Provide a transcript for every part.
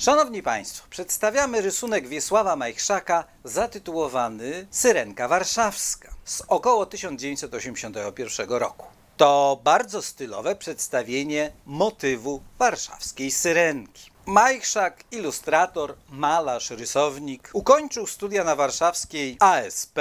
Szanowni Państwo, przedstawiamy rysunek Wiesława Majchrzaka zatytułowany Syrenka Warszawska z około 1981 roku. To bardzo stylowe przedstawienie motywu warszawskiej syrenki. Majchrzak, ilustrator, malarz, rysownik, ukończył studia na warszawskiej ASP,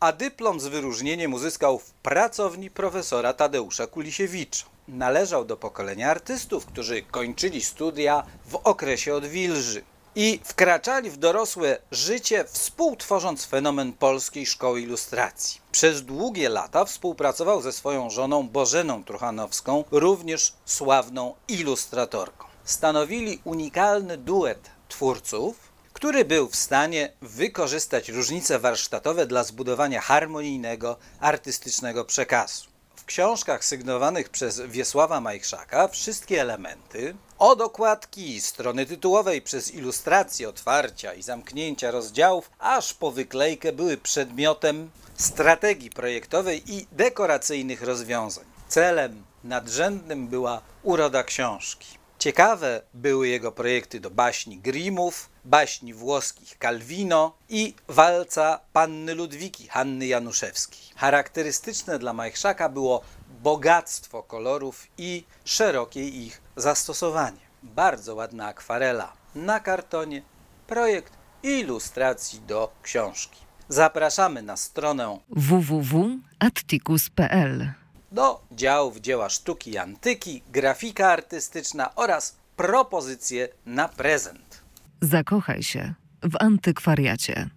a dyplom z wyróżnieniem uzyskał w pracowni profesora Tadeusza Kulisiewicza. Należał do pokolenia artystów, którzy kończyli studia w okresie odwilży i wkraczali w dorosłe życie, współtworząc fenomen polskiej szkoły ilustracji. Przez długie lata współpracował ze swoją żoną Bożeną Truchanowską, również sławną ilustratorką. Stanowili unikalny duet twórców, który był w stanie wykorzystać różnice warsztatowe dla zbudowania harmonijnego, artystycznego przekazu. W książkach sygnowanych przez Wiesława Majchrzaka wszystkie elementy, od okładki, strony tytułowej przez ilustracje otwarcia i zamknięcia rozdziałów, aż po wyklejkę były przedmiotem strategii projektowej i dekoracyjnych rozwiązań. Celem nadrzędnym była uroda książki. Ciekawe były jego projekty do baśni Grimmów, baśni włoskich Calvino i walca Panny Ludwiki Hanny Januszewskiej. Charakterystyczne dla Majchrzaka było bogactwo kolorów i szerokie ich zastosowanie. Bardzo ładna akwarela na kartonie, projekt ilustracji do książki. Zapraszamy na stronę www.atticus.pl do działów dzieła sztuki i antyki, grafika artystyczna oraz propozycje na prezent. Zakochaj się w antykwariacie.